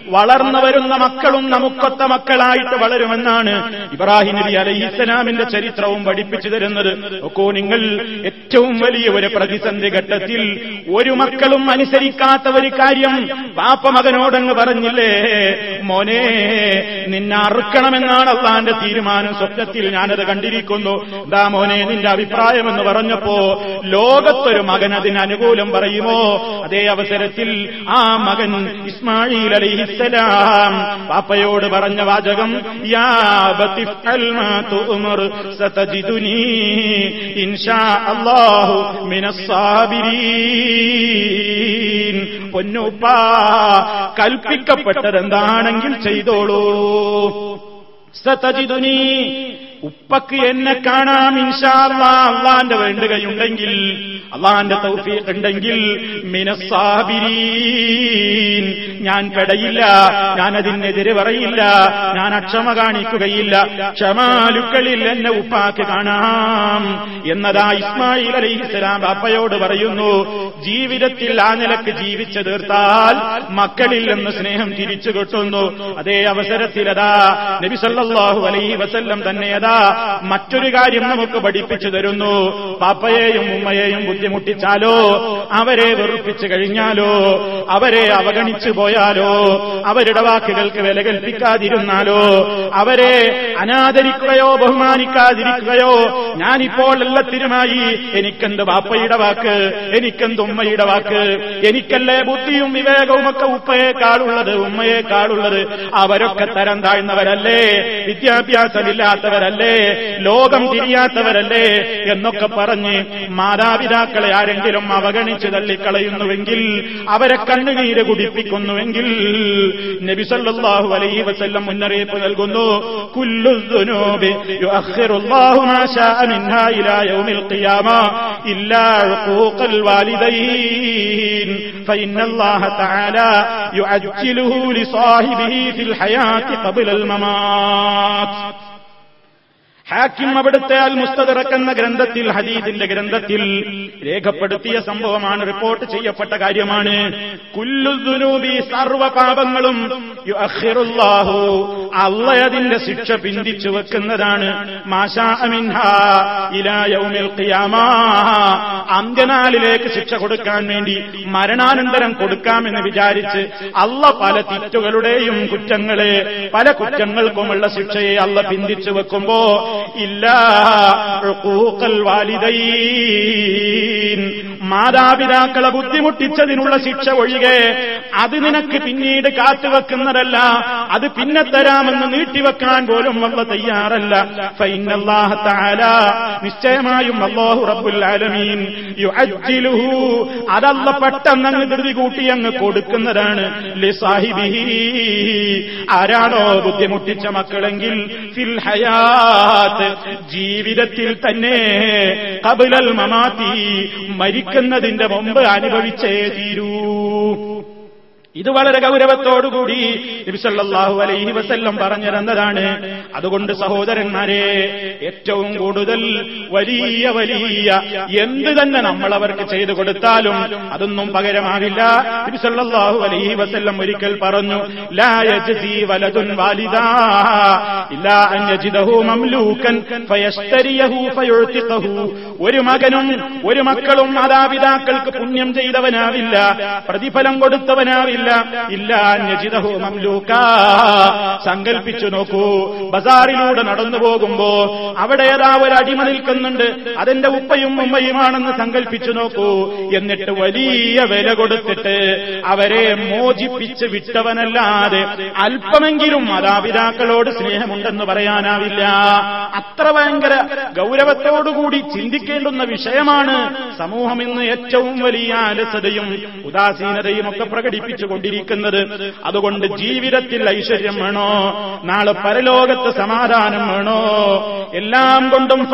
S1: വളർന്നു വരുന്ന മക്കളും നമുക്കൊത്ത മക്കളായിട്ട് വളരുമെന്നാണ് ഇബ്രാഹിം നബി അലൈഹി ഇസ്ലാമിന്റെ ചരിത്രവും പഠിപ്പിച്ചു തരുന്നത്. നോക്കൂ നിങ്ങൾ ഏറ്റവും വലിയ ഒരു പ്രതിസന്ധി ഘട്ടത്തിൽ ഒരു മക്കളും അനുസരിക്കാത്ത ഒരു കാര്യം പാപ്പ മകനോടങ്ങ് പറഞ്ഞില്ലേ? മോനെ നിന്നെ അറുക്കണമെന്നാണ് അള്ളാന്റെ തീരുമാനം. സ്വപ്നത്തിൽ ഞാനത് കണ്ടിരിക്കുന്നു. ദാ മോനെ നിന്റെ അഭിപ്രായം എന്ന് പറഞ്ഞപ്പോ ലോകത്തൊരു മകൻ അതിന് അനുകൂലം പറയുമോ? അതേ അവസരത്തിൽ ആ മകൻ ഇസ്മായിൽ അലൈഹിസ്സലാം പാപ്പയോട് പറഞ്ഞ വാചകം യാ ബത്തിഫ്അൽ കൽപ്പിക്കപ്പെട്ടതെന്താണെങ്കിൽ ചെയ്തോളൂ. സതജിദുനി ഉപ്പക്ക് എന്നെ കാണാം ഇൻഷാ അല്ലാ അള്ളാന്റെ വേണ്ടുകയുണ്ടെങ്കിൽ അള്ളാന്റെ തൗഫീഖ് ഉണ്ടെങ്കിൽ മിനസാബിരീൻ ഞാൻ പെടയില്ല ഞാൻ അതിനെതിരെ പറയില്ല ഞാൻ അക്ഷമ കാണിക്കുകയില്ല. ക്ഷമാലുക്കളിൽ എന്നെ ഉപ്പാക്ക് കാണാം. എന്നതാ ഇസ്മായിൽ അലൈഹിസ്സലാം ബാപ്പയോട് പറയുന്നു ജീവിതത്തിൽ ആ നിലയ്ക്ക് ജീവിച്ചു തീർത്താൽ മക്കളിൽ നിന്ന് സ്നേഹം തിരിച്ചു കിട്ടുന്നു. അതേ അവസരത്തിൽ അതാ നബി സല്ലല്ലാഹു അലൈഹി വസല്ലം തന്നെ അതാ മറ്റൊരു കാര്യം നമുക്ക് പഠിപ്പിച്ചു തരുന്നു. പാപ്പയെയും ഉമ്മയെയും ബുദ്ധിമുട്ടിച്ചാലോ അവരെ വെറുപ്പിച്ചു കഴിഞ്ഞാലോ അവരെ അവഗണിച്ചു പോയാലോ അവരുടെ വാക്കുകൾക്ക് വില കൽപ്പിക്കാതിരുന്നാലോ അവരെ അനാദരിക്കുകയോ ബഹുമാനിക്കാതിരിക്കുകയോ ഞാനിപ്പോൾ എല്ലാത്തിനുമായി എനിക്കെന്ത് വാപ്പയുടെ വാക്ക്? എനിക്കെന്ത് ഉമ്മയുടെ വാക്ക്? എനിക്കല്ലേ ബുദ്ധിയും വിവേകവും ഒക്കെ ഉപ്പയേക്കാളുള്ളത് ഉമ്മയേക്കാളുള്ളത്. അവരൊക്കെ തരം താഴ്ന്നവരല്ലേ? വിദ്യാഭ്യാസമില്ലാത്തവരല്ലേ? ലോകം തിരിയാത്തവരല്ലേ? എന്നൊക്കെ പറഞ്ഞ് മാതാപിതാക്കളെ ആരെങ്കിലും അവഗണിച്ച് തള്ളിക്കളയുന്നുവെങ്കിൽ അവരെ കണ്ണുനീര് കുടിപ്പിക്കുന്നുവെങ്കിൽ നബിസല്ലാഹു അലൈഹി വസല്ലം മുന്നറിയിപ്പ് നൽകുന്നു കുല്ലുദ്ദുനൂബി يوم القيامة إلا عقوق الوالدين. فإن الله تعالى يعجله لصاحبه في الحياة قبل الممات. ഹാക്കിം അവിടുത്തെ അൽ മുസ്തദറക്ക് എന്ന ഗ്രന്ഥത്തിൽ ഹദീദിന്റെ ഗ്രന്ഥത്തിൽ രേഖപ്പെടുത്തിയ സംഭവമാണ് റിപ്പോർട്ട് ചെയ്യപ്പെട്ട കാര്യമാണ്. കുല്ലുദുനൂബി സർവ പാപങ്ങളും അള്ള ശിക്ഷ പിന്തിച്ചു വെക്കുന്നതാണ്. അന്ത്യനാളിലേക്ക് ശിക്ഷ കൊടുക്കാൻ വേണ്ടി മരണാനന്തരം കൊടുക്കാമെന്ന് വിചാരിച്ച് അള്ള പല തെറ്റുകളുടെയും കുറ്റങ്ങളെ പല കുറ്റങ്ങൾക്കുമുള്ള ശിക്ഷയെ അള്ള പിന്തിച്ചു വെക്കുമ്പോ മാതാപിതാക്കളെ ബുദ്ധിമുട്ടിച്ചതിനുള്ള ശിക്ഷ ഒഴികെ അത് നിനക്ക് പിന്നീട് കാത്തുവെക്കുന്നതല്ല അത് പിന്നെ തരാമെന്ന് നീട്ടിവെക്കാൻ പോലും അവ തയ്യാറല്ല. നിശ്ചയമായും അള്ളാഹു റബ്ബുൽ ആലമീൻ അതല്ല പെട്ടെന്ന് അങ്ങ് ധൃതി കൂട്ടി അങ്ങ് കൊടുക്കുന്നതാണ്. ആരാണോ ബുദ്ധിമുട്ടിച്ച മക്കളെങ്കിൽ ഫിൽ ഹയാത്ത് ജീവിതത്തിൽ തന്നെ കബുലൽ മമാത്തി മരിക്കുന്നതിന്റെ മുമ്പ് അനുഭവിച്ചേ തീരൂ. ഇത് വളരെ ഗൗരവത്തോടുകൂടി നബിസല്ലാഹു അലൈഹി വസല്ലം പറഞ്ഞിരുന്നതാണ്. അതുകൊണ്ട് സഹോദരന്മാരെ ഏറ്റവും കൂടുതൽ വലിയ വലിയ എന്ത് തന്നെ നമ്മൾ അവർക്ക് ചെയ്തു കൊടുത്താലും അതൊന്നും പകരമാകില്ല. നബിസല്ലാഹു അലൈഹി വസല്ലം ഒരിക്കൽ പറഞ്ഞു ഒരു മകനും ഒരു മക്കളും മാതാപിതാക്കൾക്ക് പുണ്യം ചെയ്തവനാവില്ല പ്രതിഫലം കൊടുത്തവനാവില്ല ഇല്ല ഞജിതഹു മംലൂക്ക. സങ്കൽപ്പിച്ചു നോക്കൂ. ബസാറിലൂടെ നടന്നു പോകുമ്പോ അവിടെ ഏതാ ഒരു അടിമ നിൽക്കുന്നുണ്ട്. അതെന്റെ ഉപ്പയും ഉമ്മയുമാണെന്ന് സങ്കൽപ്പിച്ചു നോക്കൂ. എന്നിട്ട് വലിയ വില കൊടുത്തിട്ട് അവരെ മോചിപ്പിച്ച് വിട്ടവനല്ലാതെ അല്പമെങ്കിലും മാതാപിതാക്കളോട് സ്നേഹമുണ്ടെന്ന് പറയാനാവില്ല. അത്ര ഭയങ്കര ഗൗരവത്തോടുകൂടി ചിന്തിക്കേണ്ടുന്ന വിഷയമാണ് സമൂഹം ഇന്ന് ഏറ്റവും വലിയ അലസതയും ഉദാസീനതയും ഒക്കെ പ്രകടിപ്പിച്ചുകൊണ്ടിരിക്കുന്നത് അതുകൊണ്ട് ജീവിതത്തിൽ ഐശ്വര്യം വേണോ? നാളെ പരലോകത്ത് സമാധാനം വേണോ? എല്ലാം കൊണ്ടും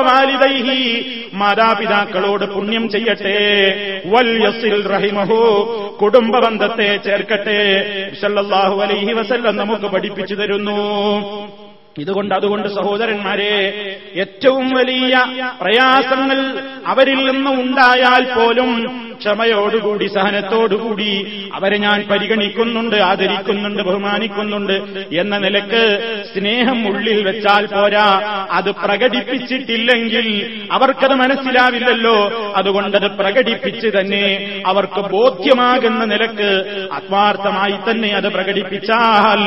S1: വാലിദൈഹി മാതാപിതാക്കളോട് പുണ്യം ചെയ്യട്ടെ. വല്യസിൽ യസിൽ കുടുംബ ബന്ധത്തെ ചേർക്കട്ടെ. സല്ലല്ലാഹു അലൈഹി വസല്ലം നമുക്ക് പഠിപ്പിച്ചു തരുന്നു. ഇതുകൊണ്ട് അതുകൊണ്ട് സഹോദരന്മാരെ ഏറ്റവും വലിയ പ്രയാസങ്ങൾ അവരിൽ നിന്ന് ഉണ്ടായാൽ പോലും ക്ഷമയോടുകൂടി സഹനത്തോടുകൂടി അവരെ ഞാൻ പരിഗണിക്കുന്നുണ്ട് ആദരിക്കുന്നുണ്ട് ബഹുമാനിക്കുന്നുണ്ട് എന്ന നിലയ്ക്ക് സ്നേഹം ഉള്ളിൽ വെച്ചാൽ പോരാ. അത് പ്രകടിപ്പിച്ചിട്ടില്ലെങ്കിൽ അവർക്കത് മനസ്സിലാവില്ലല്ലോ. അതുകൊണ്ടത് പ്രകടിപ്പിച്ച് തന്നെ അവർക്ക് ബോധ്യമാകുന്ന നിലയ്ക്ക് ആത്മാർത്ഥമായി തന്നെ അത് പ്രകടിപ്പിച്ചാൽ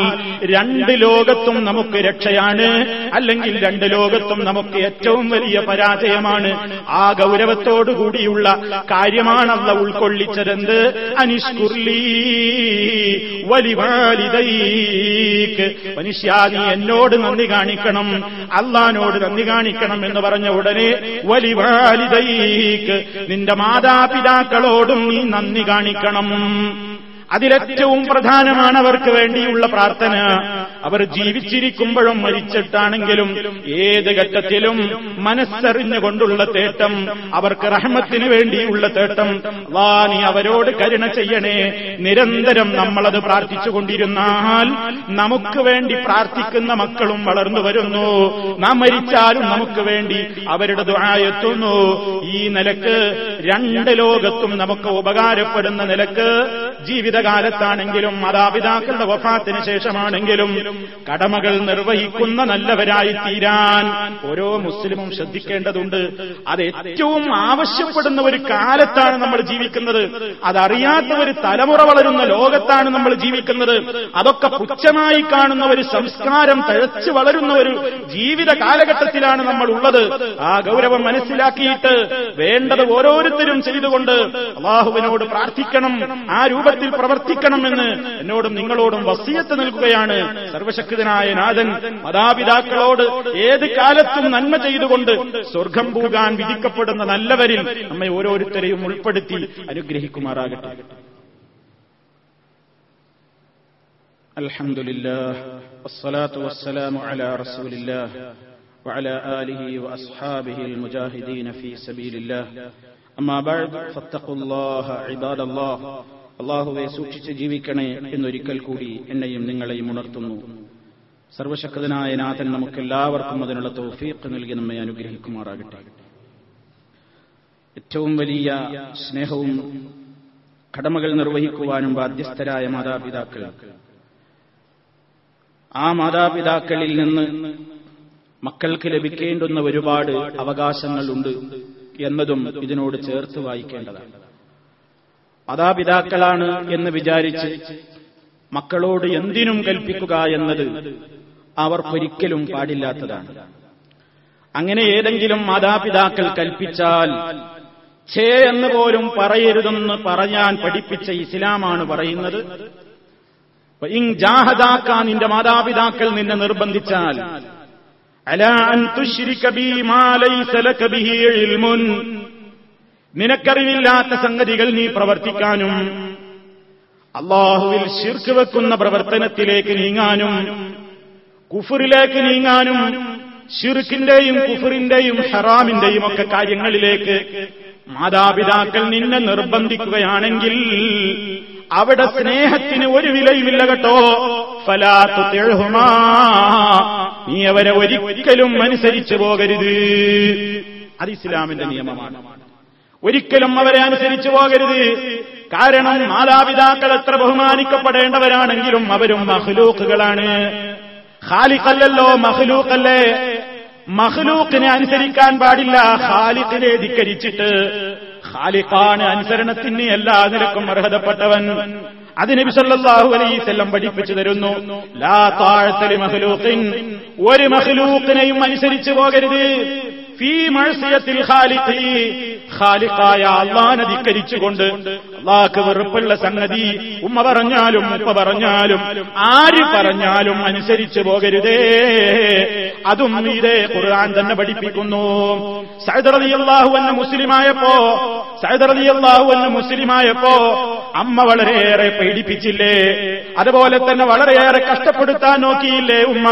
S1: രണ്ട് ലോകത്തും നമുക്ക് രക്ഷയാണ്. അല്ലെങ്കിൽ രണ്ട് ലോകത്തും നമുക്ക് ഏറ്റവും വലിയ പരാജയമാണ്. ആ ഗൗരവത്തോടുകൂടിയുള്ള കാര്യമാണ് അല്ല ഉൾക്കൊള്ളിച്ചതെന്ത്? അനിഷ്കുർലി വലിവാലിതൈക്ക് മനുഷ്യ നീ എന്നോട് നന്ദി കാണിക്കണം അള്ളഹാനോട് നന്ദി കാണിക്കണം എന്ന് പറഞ്ഞ ഉടനെ വലിവാലിതൈക്ക് നിന്റെ മാതാപിതാക്കളോടും നീ നന്ദി കാണിക്കണം. അതിലേറ്റവും പ്രധാനമാണ് അവർക്ക് വേണ്ടിയുള്ള പ്രാർത്ഥന. അവർ ജീവിച്ചിരിക്കുമ്പോഴും മരിച്ചിട്ടാണെങ്കിലും ഏത് ഘട്ടത്തിലും മനസ്സറിഞ്ഞുകൊണ്ടുള്ള തേട്ടം അവർക്ക് റഹ്മത്തിന് വേണ്ടിയുള്ള തേട്ടം. വാ നീ അവരോട് കരുണ ചെയ്യണേ. നിരന്തരം നമ്മളത് പ്രാർത്ഥിച്ചുകൊണ്ടിരുന്നാൽ നമുക്ക് വേണ്ടി പ്രാർത്ഥിക്കുന്ന മക്കളും വളർന്നു വരുന്നു. നാം മരിച്ചാലും നമുക്ക് വേണ്ടി അവരുടെ ദുരായെത്തുന്നു ഈ നിലയ്ക്ക് രണ്ട് ലോകത്തും നമുക്ക് ഉപകാരപ്പെടുന്ന നിലയ്ക്ക് ജീവിതകാലത്താണെങ്കിലും മാതാപിതാക്കളുടെ വഫാത്തിന് ശേഷമാണെങ്കിലും കടമകൾ നിർവഹിക്കുന്ന നല്ലവരായി തീരാൻ ഓരോ മുസ്ലിമും ശ്രദ്ധിക്കേണ്ടതുണ്ട്. അത് ഏറ്റവും ആവശ്യപ്പെടുന്ന ഒരു കാലത്താണ് നമ്മൾ ജീവിക്കുന്നത്. അതറിയാത്ത ഒരു തലമുറ വളരുന്ന ലോകത്താണ് നമ്മൾ ജീവിക്കുന്നത്. അതൊക്കെ പുച്ഛമായി കാണുന്ന ഒരു സംസ്കാരം തഴച്ചു വളരുന്ന ഒരു ജീവിത കാലഘട്ടത്തിലാണ് നമ്മൾ ഉള്ളത് ആ ഗൗരവം മനസ്സിലാക്കിയിട്ട് വേണ്ടത് ഓരോരുത്തരും ചെയ്തുകൊണ്ട് അള്ളാഹുവിനോട് പ്രാർത്ഥിക്കണം ആ രൂപത്തിൽ പ്രവർത്തിക്കണമെന്ന് എന്നോടും നിങ്ങളോടും വസീയത്ത് നൽകുകയാണ്. സർവശക്തനായ നാഥൻ മാതാപിതാക്കളോട് ഏത് കാലത്തും നന്മ ചെയ്തുകൊണ്ട് സ്വർഗം പോകാൻ വിധിക്കപ്പെടുന്ന നല്ലവരിൽ നമ്മെ ഓരോരുത്തരെയും ഉൾപ്പെടുത്തി അനുഗ്രഹിക്കുമാറാകട്ടെ الحمد لله والصلاة والسلام على رسول الله وعلى آله وأصحابه المجاهدين في سبيل الله أما بعد فاتقوا الله عباد الله അള്ളാഹുവെ സൂക്ഷിച്ച് ജീവിക്കണേ എന്നൊരിക്കൽ കൂടി എന്നെയും നിങ്ങളെയും ഉണർത്തുന്നു. സർവശക്തനായ നാഥൻ നമുക്കെല്ലാവർക്കും അതിനുള്ള തൗഫീഖ് നൽകി നമ്മെ അനുഗ്രഹിക്കുമാറാകട്ടെ. ഏറ്റവും വലിയ സ്നേഹവും കടമകൾ നിർവഹിക്കുവാനും ബാധ്യസ്ഥരായ മാതാപിതാക്കൾ. ആ മാതാപിതാക്കളിൽ നിന്ന് മക്കൾക്ക് ലഭിക്കേണ്ടുന്ന ഒരുപാട് അവകാശങ്ങളുണ്ട് എന്നതും ഇതിനോട് ചേർത്ത് വായിക്കേണ്ടതാണ്. മാതാപിതാക്കളാണ് എന്ന് വിചാരിച്ച് മക്കളോട് എന്തിനും കൽപ്പിക്കുക എന്നത് അവർക്കൊരിക്കലും പാടില്ലാത്തതാണ്. അങ്ങനെ ഏതെങ്കിലും മാതാപിതാക്കൾ കൽപ്പിച്ചാൽ ഛേ എന്ന് പോലും പറയരുതെന്ന് പറയാൻ പഠിപ്പിച്ച ഇസ്ലാമാണ് പറയുന്നത്. ഇൻ ജാഹദാക്കാൻ നിന്റെ മാതാപിതാക്കൾ നിന്നെ നിർബന്ധിച്ചാൽ അലാ അൻ തുശ്രിക മാലൈ മാ ലൈസ ലക ബിഹി ഇൽമുൻ നിനക്കറിവില്ലാത്ത സംഗതികൾ നീ പ്രവർത്തിക്കാനും അള്ളാഹുവിൽ ശിർക്ക് വെക്കുന്ന പ്രവർത്തനത്തിലേക്ക് നീങ്ങാനും കുഫറിലേക്ക് നീങ്ങാനും ഷിർക്കിന്റെയും കുഫറിന്റെയും ഹറാമിന്റെയും ഒക്കെ കാര്യങ്ങളിലേക്ക് മാതാപിതാക്കൾ നിന്നെ നിർബന്ധിക്കുകയാണെങ്കിൽ അവിടെ സ്നേഹത്തിന് ഒരു വിലയുമില്ല കേട്ടോ. ഫലാത്തു തെഴുമാ നീ അവരെ ഒരിക്കലും അനുസരിച്ചു പോകരുത്. അത് ഇസ്ലാമിന്റെ നിയമമാണ്. ഒരിക്കലും അവരെ അനുസരിച്ചു പോകരുത്. കാരണം മാതാപിതാക്കൾ എത്ര ബഹുമാനിക്കപ്പെടേണ്ടവരാണെങ്കിലും അവരും മഹ്ലൂക്കുകളാണ് ഖാലിഖല്ലല്ലോ മഹ്ലൂക്കല്ലേ മഹ്ലൂക്കിനെ അനുസരിക്കാൻ പാടില്ല. ഖാലിഖിനെ ധിക്കരിച്ചിട്ട് ഖാലിഖാണ് അനുസരണത്തിന് എല്ലാ നിരക്കും അർഹതപ്പെട്ടവൻ. അതിന് അലൈഹി വസല്ലം പഠിപ്പിച്ചു തരുന്നു. ലാ താഴത്തലി മഹ്ലൂഖിൻ ഒരു മഹ്ലൂക്കിനെയും അനുസരിച്ചു പോകരുത്. ഖാലിഖായ അള്ളാനെ ധിക്കരിച്ചുകൊണ്ട് അള്ളാഹ്ക്ക് വെറുപ്പുള്ള സംഗതി ഉമ്മ പറഞ്ഞാലും ഉപ്പ പറഞ്ഞാലും ആര് പറഞ്ഞാലും അനുസരിച്ചു പോകരുതേ. അതും ഇതേ ഖുർആൻ തന്നെ പഠിപ്പിക്കുന്നു. സൈദർ അലി അള്ളാഹു എന്ന മുസ്ലിമായപ്പോ സൈദർ അലി അള്ളാഹു എന്ന മുസ്ലിമായപ്പോ അമ്മ വളരെയേറെ പേടിപ്പിച്ചില്ലേ? അതുപോലെ തന്നെ വളരെയേറെ കഷ്ടപ്പെടുത്താൻ നോക്കിയില്ലേ ഉമ്മ?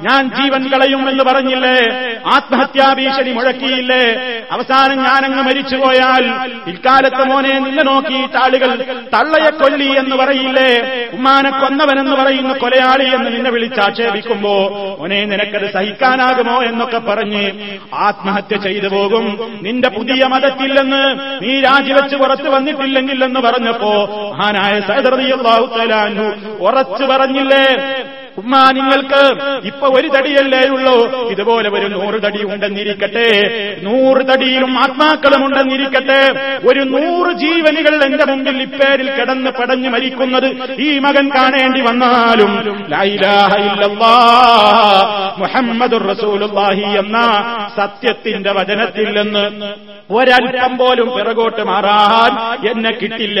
S1: ഞാൻ ജീവൻ കളയും എന്ന് പറഞ്ഞില്ലേ? ആത്മഹത്യാ ഭീഷണി മുഴക്കിയില്ലേ? അവസാനം ഞാനങ്ങ് മരിച്ചുപോയാൽ ഇക്കാലത്ത് മോനെ നിന്നെ നോക്കിയിട്ട് ആളുകൾ തള്ളയെ കൊല്ലി എന്ന് പറയില്ലേ? ഉമ്മാനെ കൊന്നവനെന്ന് പറയുന്ന കൊലയാളി എന്ന് നിന്നെ വിളിച്ചാക്ഷേപിക്കുമ്പോ മോനെ നിനക്കത് സഹിക്കാനാകുമോ? എന്നൊക്കെ പറഞ്ഞ് ആത്മഹത്യ ചെയ്തു പോകും. നിന്റെ പുതിയ മതത്തില്ലെന്ന് നീ രാജിവെച്ച് പുറത്തു വന്നിട്ടില്ലെങ്കിൽ എന്ന് പറഞ്ഞപ്പോ മഹാനായ സൈദറിയാഹു തലാനു ഉറച്ചു പറഞ്ഞില്ലേ? ഉമ്മ നിങ്ങൾക്ക് ഇപ്പൊ ഒരു തടിയല്ലേ ഉള്ളൂ. ഇതുപോലെ ഒരു നൂറ് തടി ഉണ്ടെന്നിരിക്കട്ടെ. നൂറ് തടിയിലും ആത്മാക്കളും ഉണ്ടെന്നിരിക്കട്ടെ ഒരു നൂറ് ജീവനുകൾ എന്റെ മുമ്പിൽ ഇപ്പേരിൽ കിടന്ന് പടഞ്ഞു മരിക്കുന്നത് ഈ മകൻ കാണേണ്ടി വന്നാലും മുഹമ്മദ് എന്ന സത്യത്തിന്റെ വചനത്തിൽ നിന്ന് ഒരൽപ്പം പോലും പിറകോട്ട് മാറാൻ എന്നെ കിട്ടില്ല.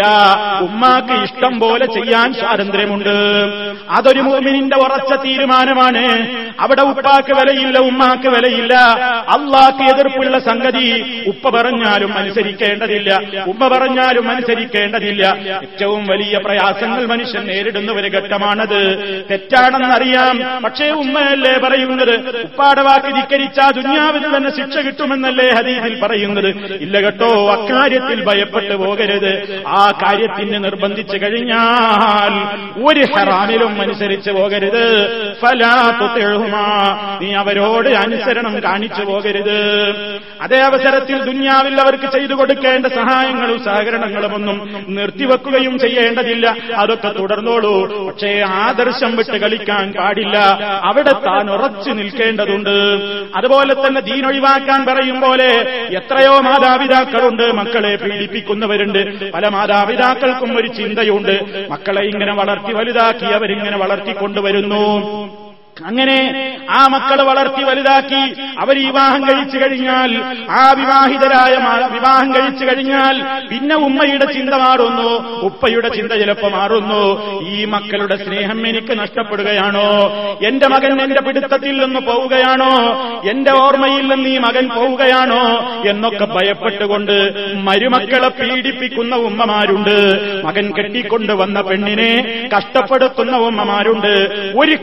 S1: ഉമ്മാക്ക് ഇഷ്ടം പോലെ ചെയ്യാൻ സ്വാതന്ത്ര്യമുണ്ട്. അതൊരു മോമിനിന്റെ ഉറച്ച തീരുമാനമാണ്. അവിടെ ഉപ്പാക്ക് വിലയില്ല ഉമ്മാക്ക് വിലയില്ല. അള്ളാക്ക് എതിർപ്പുള്ള സംഗതി ഉപ്പ പറഞ്ഞാലും അനുസരിക്കേണ്ടതില്ല. ഉമ്മ പറഞ്ഞാലും അനുസരിക്കേണ്ടതില്ല. ഏറ്റവും വലിയ പ്രയാസങ്ങൾ മനുഷ്യൻ നേരിടുന്ന ഒരു ഘട്ടമാണത്. തെറ്റാണെന്നറിയാം. പക്ഷേ ഉമ്മയല്ലേ പറയുന്നത്? ഉപ്പാടെ വാക്ക് ധിക്കരിച്ചാൽ ദുന്യാവിന് തന്നെ ശിക്ഷ കിട്ടുമെന്നല്ലേ ഹദീസിൽ പറയുന്നത്. ഇല്ല കേട്ടോ അക്കാര്യത്തിൽ ഭയപ്പെട്ടു പോകരുത്. ആ കാര്യത്തിന് നിർബന്ധിച്ചു കഴിഞ്ഞാൽ ഒരു ഹറാമിലും അനുസരിച്ച് പോകരുത്. ഫലാത്തുമാ നീ അവരോട് അനുസരണം കാണിച്ചു പോകരുത്. അതേ അവസരത്തിൽ ദുന്യാവിൽ അവർക്ക് ചെയ്തു കൊടുക്കേണ്ട സഹായങ്ങളും സഹകരണങ്ങളും ഒന്നും നിർത്തിവെക്കുകയും ചെയ്യേണ്ടതില്ല. അതൊക്കെ തുടർന്നോളൂ. പക്ഷേ ആദർശം വിട്ട് കളിക്കാൻ പാടില്ല. അവിടെ താൻ ഉറച്ചു നിൽക്കേണ്ടതുണ്ട്. അതുപോലെ തന്നെ ദീനൊഴിവാക്കാൻ പറയും പോലെ എത്രയോ മാതാപിതാക്കളുണ്ട്. മക്കളെ പീഡിപ്പിക്കുന്നവരുണ്ട്. പല മാതാപിതാക്കൾക്കും ഒരു ചിന്തയുണ്ട്. മക്കളെ ഇങ്ങനെ വളർത്തി വലുതാക്കി അവരിങ്ങനെ വളർത്തിക്കൊണ്ടുവരുന്നു. വരുന്നു അങ്ങനെ ആ മക്കളെ വളർത്തി വലുതാക്കി അവർ വിവാഹം കഴിച്ചു കഴിഞ്ഞാൽ ആ വിവാഹിതരായ വിവാഹം കഴിച്ചു കഴിഞ്ഞാൽ പിന്നെ ഉമ്മയുടെ ചിന്ത മാറുന്നു ഉപ്പയുടെ ചിന്ത ചിലപ്പോ മാറുന്നു. ഈ മക്കളുടെ സ്നേഹം എനിക്ക് നഷ്ടപ്പെടുകയാണോ? എന്റെ മകൻ എന്റെ പിടുത്തത്തിൽ നിന്ന് പോവുകയാണോ? എന്റെ ഓർമ്മയിൽ നിന്ന് ഈ മകൻ പോവുകയാണോ? എന്നൊക്കെ ഭയപ്പെട്ടുകൊണ്ട് മരുമക്കളെ പീഡിപ്പിക്കുന്ന ഉമ്മമാരുണ്ട്. മകൻ കെട്ടിക്കൊണ്ടുവന്ന പെണ്ണിനെ കഷ്ടപ്പെടുത്തുന്ന ഉമ്മമാരുണ്ട്. ഒരു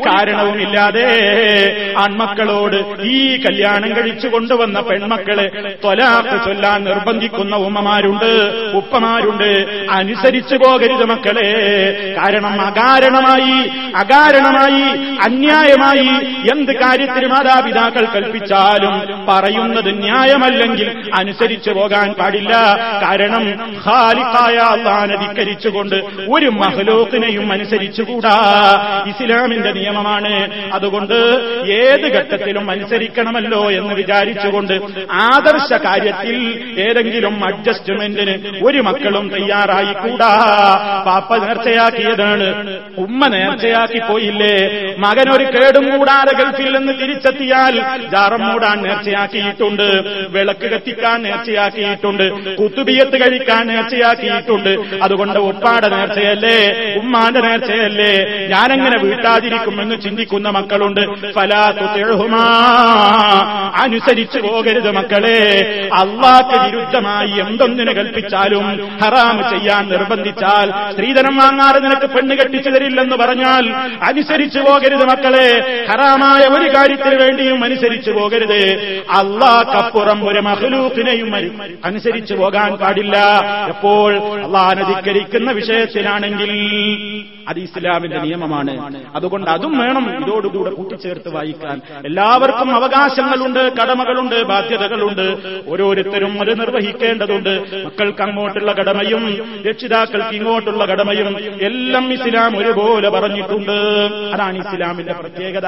S1: കാരണവുമില്ലാതെ ആൺമക്കളോട് ഈ കല്യാണം കഴിച്ചു കൊണ്ടുവന്ന പെൺമക്കളെ തൊലാക്ക് ചൊല്ലാൻ നിർബന്ധിക്കുന്ന ഉമ്മമാരുണ്ട്. ഉപ്പമാരുണ്ട്. അനുസരിച്ചു പോകരുത് മക്കളെ. കാരണം അകാരണമായി അകാരണമായി അന്യായമായി എന്ത് കാര്യത്തിന് മാതാപിതാക്കൾ കൽപ്പിച്ചാലും പറയുന്നത് ന്യായമല്ലെങ്കിൽ അനുസരിച്ചു പോകാൻ പാടില്ല. കാരണം ഖാലിഖായ അള്ളാനെ ധിക്കരിച്ചുകൊണ്ട് ഒരു മഹലോക്കിനെയും അനുസരിച്ചുകൂടാ. ഇസ്ലാമിന്റെ നിയമമാണ് അതുകൊണ്ട് ഏത് ഘട്ടത്തിലും അനുസരിക്കണമല്ലോ എന്ന് വിചാരിച്ചുകൊണ്ട് ആദർശ കാര്യത്തിൽ ഏതെങ്കിലും അഡ്ജസ്റ്റ്മെന്റിന് ഒരു മക്കളും തയ്യാറായി കൂടാ പാപ്പ നേർച്ചയാക്കിയതാണ്. ഉമ്മ നേർച്ചയാക്കി പോയില്ലേ മകനൊരു കേടും കൂടാതെ ഗൾഫിൽ നിന്ന് തിരിച്ചെത്തിയാൽ ജാറം മൂടാൻ നേർച്ചയാക്കിയിട്ടുണ്ട്. വിളക്ക് കത്തിക്കാൻ നേർച്ചയാക്കിയിട്ടുണ്ട്. കുത്തുബിയത്ത് കഴിക്കാൻ നേർച്ചയാക്കിയിട്ടുണ്ട്. അതുകൊണ്ട് ഉപ്പാടെ നേർച്ചയല്ലേ? ഉമ്മാന്റെ നേർച്ചയല്ലേ? ഞാനെങ്ങനെ വീട്ടാതിരിക്കുമെന്ന് ചിന്തിക്കുന്ന മക്കളുണ്ട്. അനുസരിച്ചു പോകരുത് മക്കളെ. അള്ളാക്ക് വിരുദ്ധമായി എന്തൊന്നിനെ കൽപ്പിച്ചാലും ഹറാം ചെയ്യാൻ നിർബന്ധിച്ചാൽ സ്ത്രീധനം വാങ്ങാതെ നിനക്ക് പെണ്ണ് കെട്ടിച്ചു തരില്ലെന്ന് പറഞ്ഞാൽ അനുസരിച്ചു പോകരുത് മക്കളെ. ഹറാമായ ഒരു കാര്യത്തിന് വേണ്ടിയും അനുസരിച്ചു പോകരുത്. അള്ളാക്കപ്പുറം ഒരു മഹലൂക്കിനെയും അരി- അനുസരിച്ചു പോകാൻ പാടില്ല. എപ്പോൾ? അള്ളാഹനെ ധിക്കരിക്കുന്ന വിഷയത്തിലാണെങ്കിൽ അത് ഇസ്ലാമിന്റെ നിയമമാണ്. അതുകൊണ്ട് അതും വേണം ഇതോടുകൂടെ കൂട്ടിച്ചേർത്ത് വായിക്കാൻ. എല്ലാവർക്കും അവകാശങ്ങളുണ്ട് കടമകളുണ്ട് ബാധ്യതകളുണ്ട്. ഓരോരുത്തരും അത് നിർവഹിക്കേണ്ടതുണ്ട്. മക്കൾക്ക് അങ്ങോട്ടുള്ള കടമയും രക്ഷിതാക്കൾക്ക് ഇങ്ങോട്ടുള്ള കടമയും എല്ലാം ഇസ്ലാം ഒരുപോലെ പറഞ്ഞിട്ടുണ്ട്. അതാണ് ഇസ്ലാമിന്റെ പ്രത്യേകത.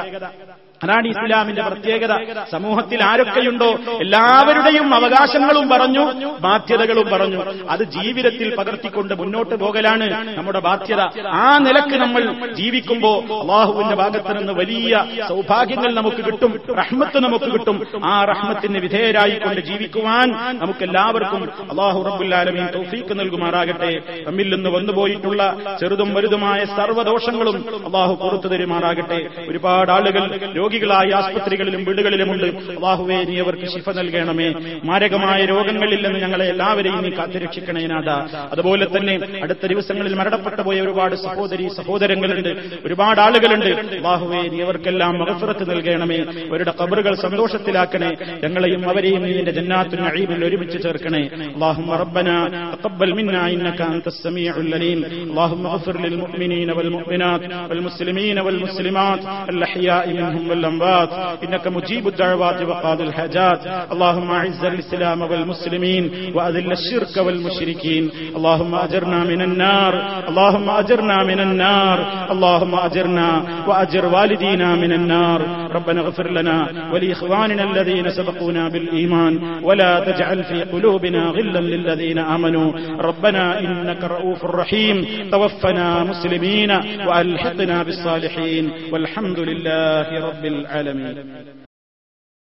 S1: അതാണ് ഇസ്ലാമിന്റെ പ്രത്യേകത. സമൂഹത്തിൽ ആരൊക്കെയുണ്ടോ എല്ലാവരുടെയും അവകാശങ്ങളും പറഞ്ഞു ബാധ്യതകളും പറഞ്ഞു. അത് ജീവിതത്തിൽ പകർത്തിക്കൊണ്ട് മുന്നോട്ട് പോകലാണ് നമ്മുടെ ബാധ്യത. ആ നിലയ്ക്ക് നമ്മൾ ജീവിക്കുമ്പോ അള്ളാഹുവിന്റെ ഭാഗത്ത് നിന്ന് വലിയ സൗഭാഗ്യങ്ങൾ നമുക്ക് കിട്ടും റഹ്മത്ത് നമുക്ക് കിട്ടും. ആ റഹ്മത്തിന് വിധേയരായിക്കൊണ്ട് ജീവിക്കുവാൻ നമുക്ക് എല്ലാവർക്കും അള്ളാഹു റബുല്ലാലമീൻ തൗഫീക്ക് നൽകുമാറാകട്ടെ. നമ്മിൽ നിന്ന് വന്നുപോയിട്ടുള്ള ചെറുതും വലുതുമായ സർവദോഷങ്ങളും അള്ളാഹു പുറത്തു തരുമാറാകട്ടെ. ഒരുപാട് ആളുകൾ രോഗികളായ ആസ്പത്രികളിലും വീടുകളിലുമുണ്ട് അള്ളാഹുവേ നീ അവർക്ക് ശിഫ നൽകണമേ മാരകമായ രോഗങ്ങളിൽ നിന്ന് ഞങ്ങളെ എല്ലാവരെയും നീ കാത്തുരക്ഷിക്കണേ നാഥ അതുപോലെ തന്നെ അടുത്ത ദിവസങ്ങളിൽ മരണപ്പെട്ടു പോയ ഒരുപാട് സഹോദരി സഹോദരങ്ങളുണ്ട് ഒരുപാട് ആളുകളുണ്ട് അള്ളാഹുവേ നീ അവർക്കെല്ലാം മകഫുറത്ത് നൽകണമേ അവരുടെ കബറുകൾ സന്തോഷത്തിലാക്കണേ ഞങ്ങളെയും അവരെയും നീ നിന്റെ ജന്നാത്തു നഈമിൽ ഒരുമിച്ച് ചേർക്കണേ اللهم ربنا تقبل منا انك انت السميع العليم اللهم اغفر للمؤمنين والمؤمنات والمسلمين والمسلمات الاحياء منهم والاموات إنك مجيب الدعوات وقاضي الحاجات. اللهم أعز الإسلام والمسلمين وأذل الشرك والمشركين. اللهم أجرنا من النار. اللهم أجرنا من النار. اللهم أجرنا وأجر والدينا من النار. ربنا اغفر لنا ولإخواننا الذين سبقونا بالإيمان. ولا تجعل في قلوبنا غلا للذين آمنوا. ربنا إنك رؤوف رحيم. توفنا مسلمين وألحقنا بالصالحين. والحمد لله رب العالمين.